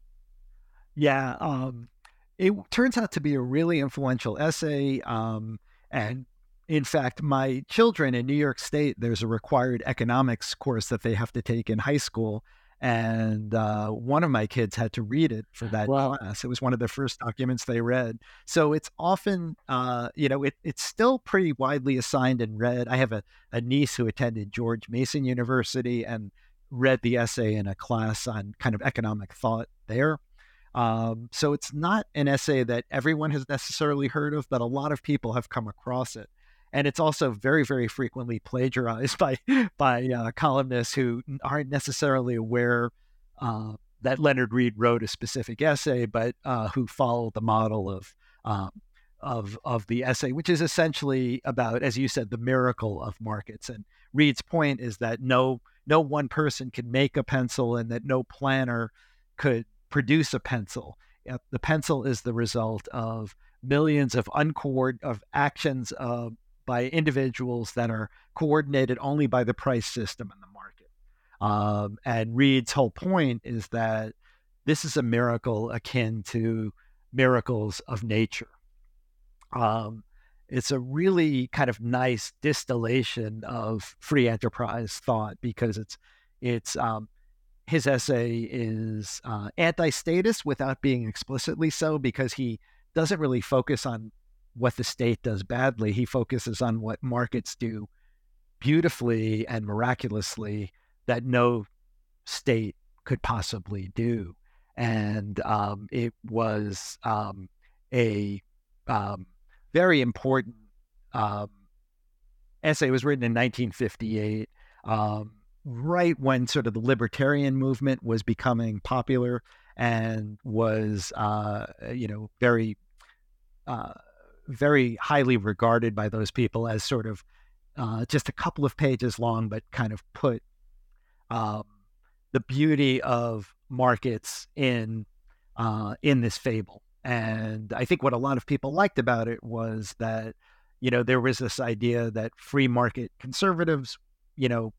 Yeah, um, it turns out to be a really influential essay. Um, and in fact, my children in New York State, there's a required economics course that they have to take in high school and uh, one of my kids had to read it for that wow. class. It was one of the first documents they read. So it's often, uh, you know, it, it's still pretty widely assigned and read. I have a, a niece who attended George Mason University and read the essay in a class on kind of economic thought there. Um, so it's not an essay that everyone has necessarily heard of, but a lot of people have come across it and it's also very very frequently plagiarized [LAUGHS] by by uh, columnists who aren't necessarily aware uh, that Leonard Read wrote a specific essay, but uh, who follow the model of um, of of the essay, which is essentially about, as you said, the miracle of markets. And Read's point is that no no one person can make a pencil, and that no planner could produce a pencil. The pencil is the result of millions of uncoordinated of actions of by individuals that are coordinated only by the price system in the market. Um, and Read's whole point is that this is a miracle akin to miracles of nature. Um, it's a really kind of nice distillation of free enterprise thought because it's it's um, his essay is uh, anti-status without being explicitly so because he doesn't really focus on what the state does badly. He focuses on what markets do beautifully and miraculously that no state could possibly do. And um, it was um, a um, very important um, essay. It was written in 1958, um, right when sort of the libertarian movement was becoming popular and was, uh, you know, very uh, very highly regarded by those people as sort of uh, just a couple of pages long, but kind of put um, the beauty of markets in uh, in this fable. And I think what a lot of people liked about it was that you know there was this idea that free market conservatives, you know,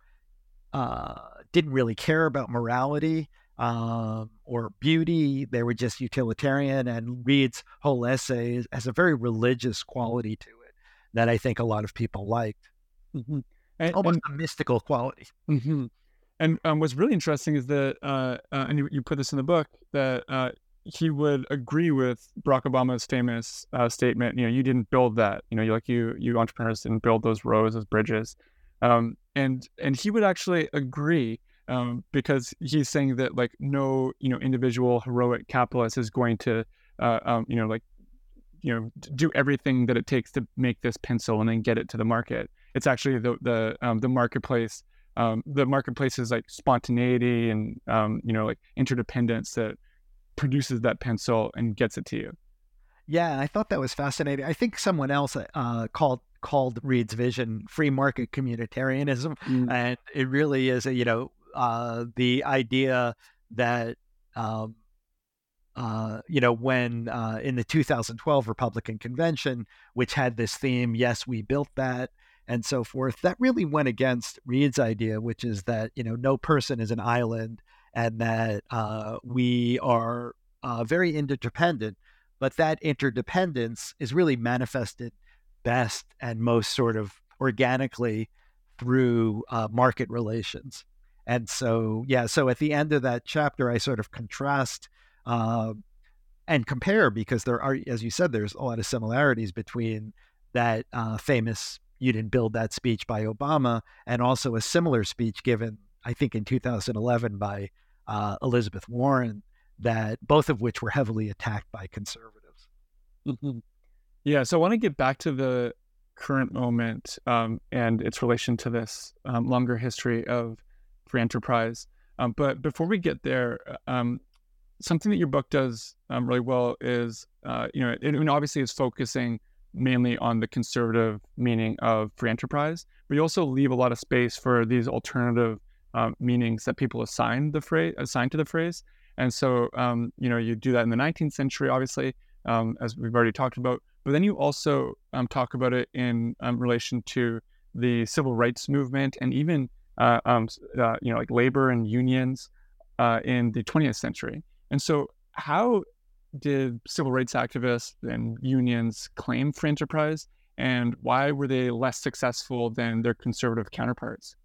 uh, didn't really care about morality um, or beauty. They were just utilitarian. And Read's whole essay has a very religious quality to it that I think a lot of people liked. Mm-hmm. And, Almost and, a mystical quality. Mm-hmm. And um, what's really interesting is that, uh, uh, and you, you, put this in the book, that uh, he would agree with Barack Obama's famous uh, statement. You know, you didn't build that. You know, like you, you entrepreneurs didn't build those roads, those bridges. Um, and and he would actually agree um, because he's saying that like no you know individual heroic capitalist is going to uh, um, you know like you know do everything that it takes to make this pencil and then get it to the market. It's actually the the um, the marketplace. Um, the marketplace is like spontaneity and um, you know like interdependence that produces that pencil and gets it to you. Yeah, I thought that was fascinating. I think someone else uh, called called Read's vision free market communitarianism, mm. and it really is a you know uh, the idea that um, uh, you know when uh, in the 2012 Republican convention, which had this theme, yes, we built that, and so forth, that really went against Read's idea, which is that you know no person is an island, and that uh, we are uh, very interdependent, but that interdependence is really manifested best and most sort of organically through uh, market relations. And so, yeah, so at the end of that chapter, I sort of contrast uh, and compare because there are, as you said, there's a lot of similarities between that uh, famous You Didn't Build That speech by Obama and also a similar speech given, I think, in 2011 by uh, Elizabeth Warren, that both of which were heavily attacked by conservatives. Mm-hmm. Yeah, so I want to get back to the current moment um, and its relation to this um, longer history of free enterprise. Um, but before we get there, uh, um, something that your book does um, really well is, uh, you know, it, it obviously is focusing mainly on the conservative meaning of free enterprise, but you also leave a lot of space for these alternative um, meanings that people assign the phrase assign to the phrase. And so, you know, you do that in the 19th century, obviously, as we've already talked about. But then you also um, talk about it in um, relation to the civil rights movement and even uh, um, uh, you know like labor and unions uh, in the 20th century. And so, how did civil rights activists and unions claim free enterprise, and why were they less successful than their conservative counterparts?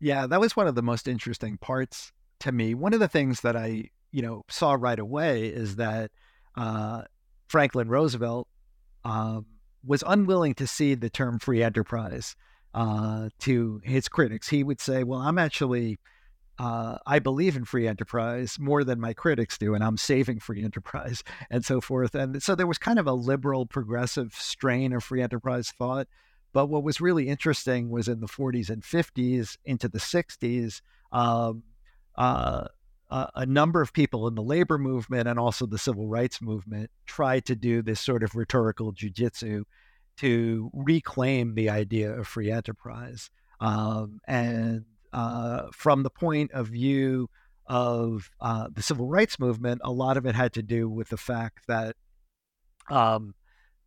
Yeah, that was one of the most interesting parts to me. One of the things that I you know saw right away is that uh, Franklin Roosevelt um, was unwilling to see the term free enterprise uh, to his critics. He would say, Well, I'm actually, uh, I believe in free enterprise more than my critics do, and I'm saving free enterprise [LAUGHS] and so forth. And so there was kind of a liberal, progressive strain of free enterprise thought. But what was really interesting was in the 40s and 50s into the 60s, um, uh, a number of people in the labor movement and also the civil rights movement tried to do this sort of rhetorical jujitsu to reclaim the idea of free enterprise. Um, and uh, from the point of view of uh, the civil rights movement, a lot of it had to do with the fact that um,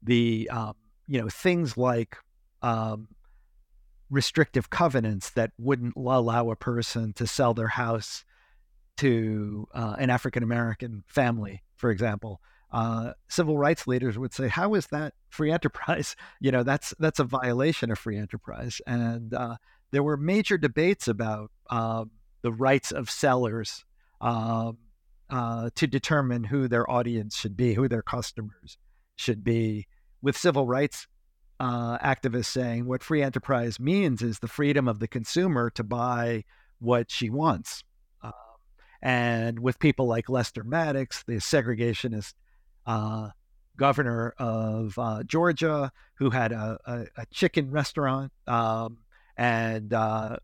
the um, you know things like um, restrictive covenants that wouldn't allow a person to sell their house to uh, an African American family, for example, uh, civil rights leaders would say, "How is that free enterprise? [LAUGHS] You know, that's that's a violation of free enterprise." And uh, there were major debates about um, the rights of sellers um, uh, to determine who their audience should be, who their customers should be, with civil rights uh, activists saying what free enterprise means is the freedom of the consumer to buy what she wants and with people like Lester Maddox, the segregationist uh, governor of uh, Georgia, who had a, a, a chicken restaurant um, and, uh,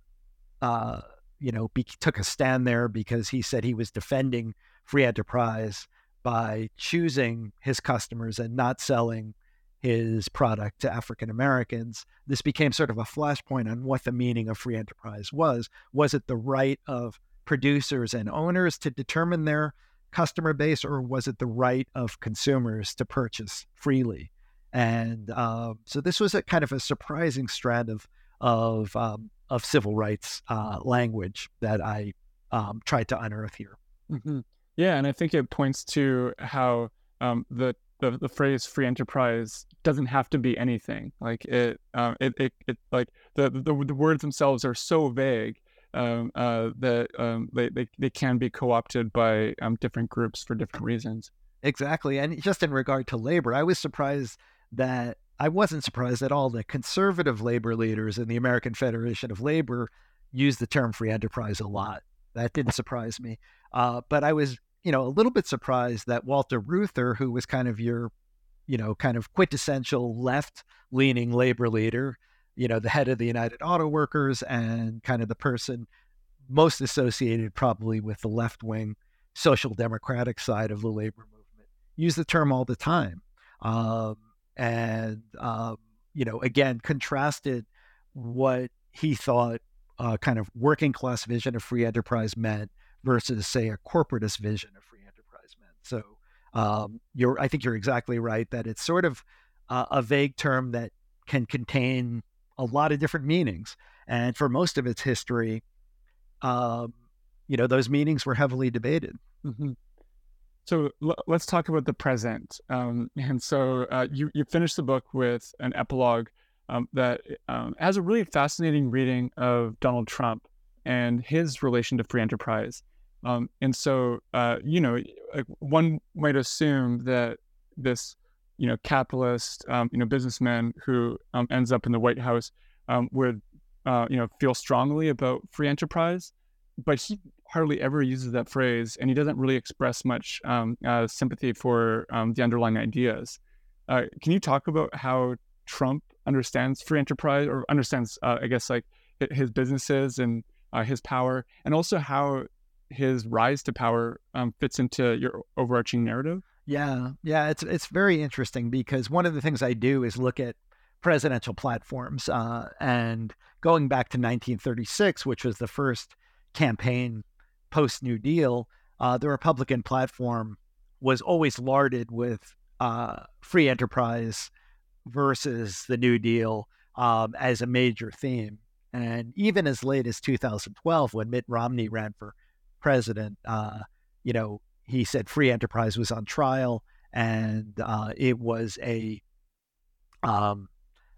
uh you know, be, took a stand there because he said he was defending free enterprise by choosing his customers and not selling his product to African Americans. This became sort of a flashpoint on what the meaning of free enterprise was. Was it the right of producers and owners to determine their customer base, or was it the right of consumers to purchase freely? And uh, so this was a kind of a surprising strand of of um, of civil rights uh, language that I um, tried to unearth here. Mm-hmm. Yeah, and I think it points to how um, the, the, the phrase "free enterprise" doesn't have to be anything. Like it, um, it, it, it, like the, the the words themselves are so vague um, uh, that um, they, they, they can be co-opted by um, different groups for different reasons. Exactly. And just in regard to labor, I was surprised that I wasn't surprised at all that conservative labor leaders in the American Federation of Labor used the term free enterprise a lot. That didn't surprise me. Uh, but I was, you know, a little bit surprised that Walter Reuther, who was kind of your, you know, kind of quintessential left leaning labor leader, you know, the head of the United Auto Workers and kind of the person most associated probably with the left wing social democratic side of the labor movement. Use the term all the time. um, and um, you know, again, contrasted what he thought uh, kind of working class vision of free enterprise meant versus, say, a corporatist vision of free enterprise meant. So um, you're, I think you're exactly right that it's sort of uh, a vague term that can contain a lot of different meanings, and for most of its history, um, you know, those meanings were heavily debated. Mm-hmm. So l- let's talk about the present. Um, and so uh, you you finished the book with an epilogue um, that um, has a really fascinating reading of Donald Trump and his relation to free enterprise. Um, and so uh, you know, one might assume that this you know capitalist um, you know businessman who um, ends up in the White House would uh, you know feel strongly about free enterprise, but he hardly ever uses that phrase, and he doesn't really express much um, uh, sympathy for um, the underlying ideas. Uh, can you talk about how Trump understands free enterprise, or understands, uh, I guess, like his businesses and uh, his power, and also how his rise to power um, fits into your overarching narrative? Yeah, yeah, it's it's very interesting because one of the things I do is look at presidential platforms, uh, and going back to 1936, which was the first campaign post New Deal, uh, the Republican platform was always larded with uh, free enterprise versus the New Deal um, as a major theme. And even as late as 2012, when Mitt Romney ran for president, uh, you know, he said free enterprise was on trial and uh, it was a um,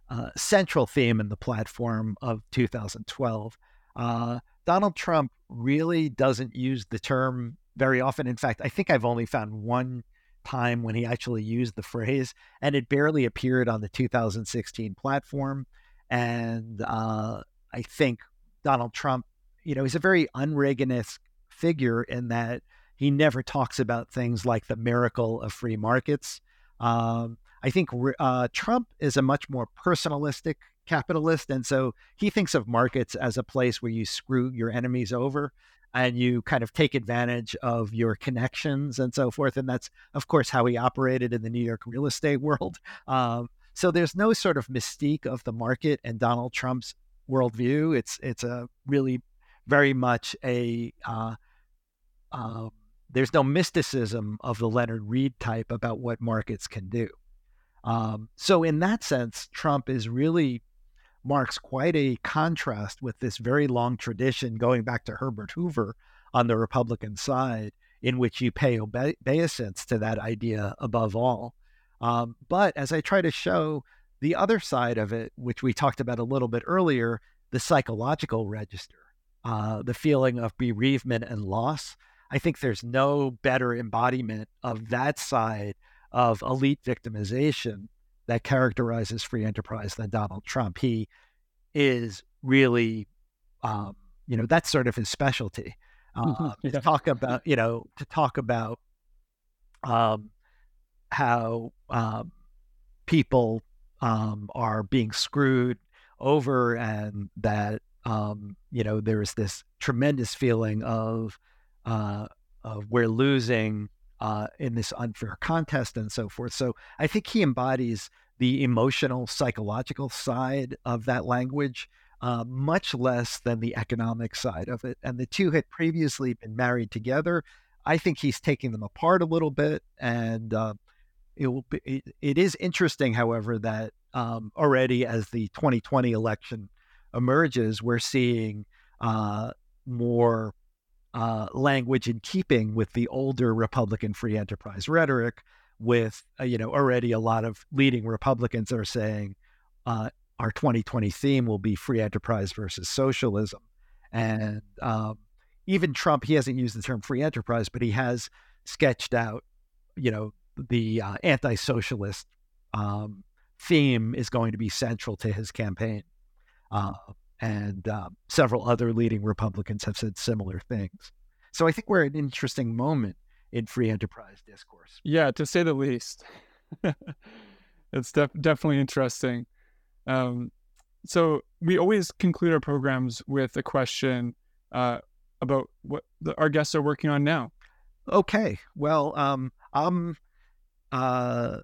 uh, central theme in the platform of 2012. Uh, Donald Trump really doesn't use the term very often. In fact, I think I've only found one time when he actually used the phrase, and it barely appeared on the 2016 platform. And uh, I think Donald Trump, you know, he's a very unreaganist figure in that he never talks about things like the miracle of free markets. Um, I think uh, Trump is a much more personalistic capitalist. And so he thinks of markets as a place where you screw your enemies over and you kind of take advantage of your connections and so forth. And that's, of course, how he operated in the New York real estate [LAUGHS] world. Um, so there's no sort of mystique of the market and Donald Trump's worldview. It's it's a really very much a uh, uh, there's no mysticism of the Leonard Read type about what markets can do. Um, so in that sense, Trump is really marks quite a contrast with this very long tradition going back to Herbert Hoover on the Republican side, in which you pay obeisance to that idea above all. Um, but as I try to show the other side of it, which we talked about a little bit earlier, the psychological register, uh, the feeling of bereavement and loss, I think there's no better embodiment of that side of elite victimization that characterizes free enterprise than Donald Trump. He is really, um, you know, that's sort of his specialty. Uh, yeah. To talk about, you know, to talk about um, how um, people um, are being screwed over, and that um, you know there's this tremendous feeling of uh, of we're losing uh, in this unfair contest and so forth. So I think he embodies the emotional, psychological side of that language, uh, much less than the economic side of it. And the two had previously been married together. I think he's taking them apart a little bit, and uh, it will be. It, it is interesting, however, that um, already as the 2020 election emerges, we're seeing uh, more uh, language in keeping with the older Republican free enterprise rhetoric. With uh, you know already a lot of leading Republicans are saying uh, our 2020 theme will be free enterprise versus socialism, and um, even Trump he hasn't used the term free enterprise, but he has sketched out you know the uh, anti-socialist um, theme is going to be central to his campaign. And um, several other leading Republicans have said similar things. So I think we're at an interesting moment in free enterprise discourse. Yeah, to say the least. [LAUGHS] it's def- definitely interesting. Um, so we always conclude our programs with a question uh, about what the, our guests are working on now. Okay. Well, um, I'm uh,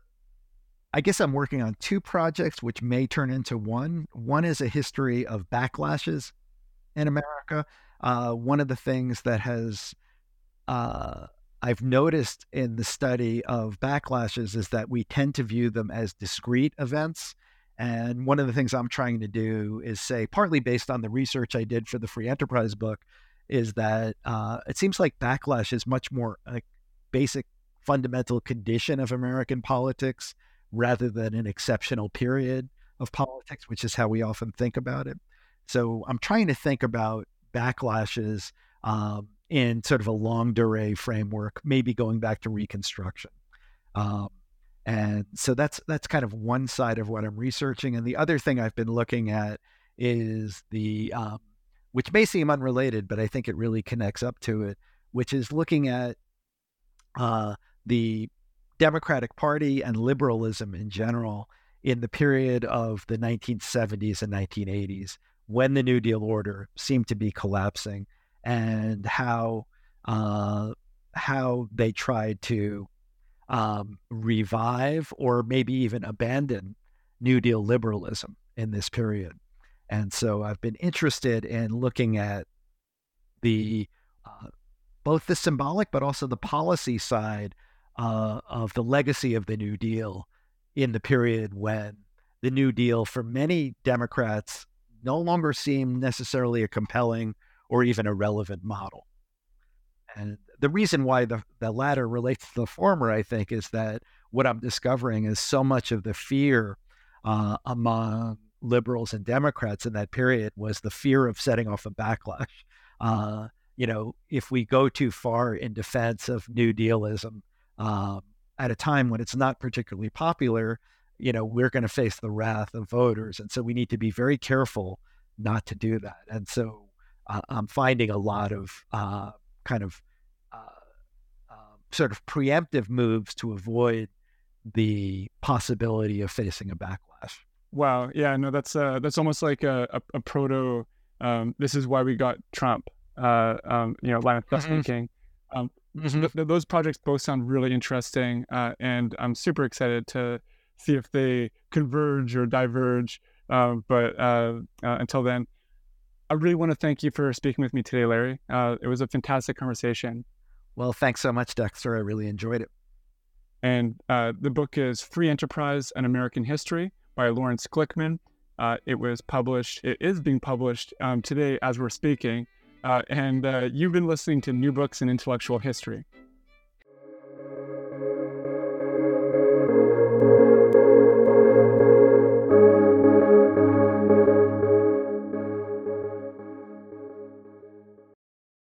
I guess I'm working on two projects which may turn into one. One is a history of backlashes in America. Uh, one of the things that has uh, I've noticed in the study of backlashes is that we tend to view them as discrete events. And one of the things I'm trying to do is say, partly based on the research I did for the free enterprise book, is that uh, it seems like backlash is much more a basic fundamental condition of American politics rather than an exceptional period of politics, which is how we often think about it. So I'm trying to think about backlashes um, in sort of a longue durée framework, maybe going back to Reconstruction. Um, and so that's that's kind of one side of what I'm researching, and the other thing I've been looking at is the um, which may seem unrelated, but I think it really connects up to it, which is looking at uh, the Democratic Party and liberalism in general in the period of the 1970s and 1980s when the New Deal order seemed to be collapsing and how uh, how they tried to um, revive or maybe even abandon New Deal liberalism in this period. And so I've been interested in looking at the uh, both the symbolic but also the policy side uh, of the legacy of the New Deal in the period when the New Deal, for many Democrats, no longer seemed necessarily a compelling or even a relevant model. And the reason why the, the latter relates to the former, I think, is that what I'm discovering is so much of the fear uh, among liberals and Democrats in that period was the fear of setting off a backlash. Uh, you know, if we go too far in defense of New Dealism um, at a time when it's not particularly popular, you know, we're going to face the wrath of voters. And so we need to be very careful not to do that. And so uh, I'm finding a lot of uh, kind of uh, um, sort of preemptive moves to avoid the possibility of facing a backlash. Wow. Yeah. No, that's uh, that's almost like a, a, a proto. Um, this is why we got Trump. Uh, um, you know, line of mm-hmm. thinking. Um, mm-hmm. th- those projects both sound really interesting, uh, and I'm super excited to see if they converge or diverge. Um, but uh, uh, until then, I really want to thank you for speaking with me today, Larry. Uh, it was a fantastic conversation. Well, thanks so much, Dexter. I really enjoyed it. And uh, the book is Free Enterprise and American History by Lawrence Glickman. Uh, it was published, it is being published um, today as we're speaking. Uh, and uh, you've been listening to New Books in Intellectual History.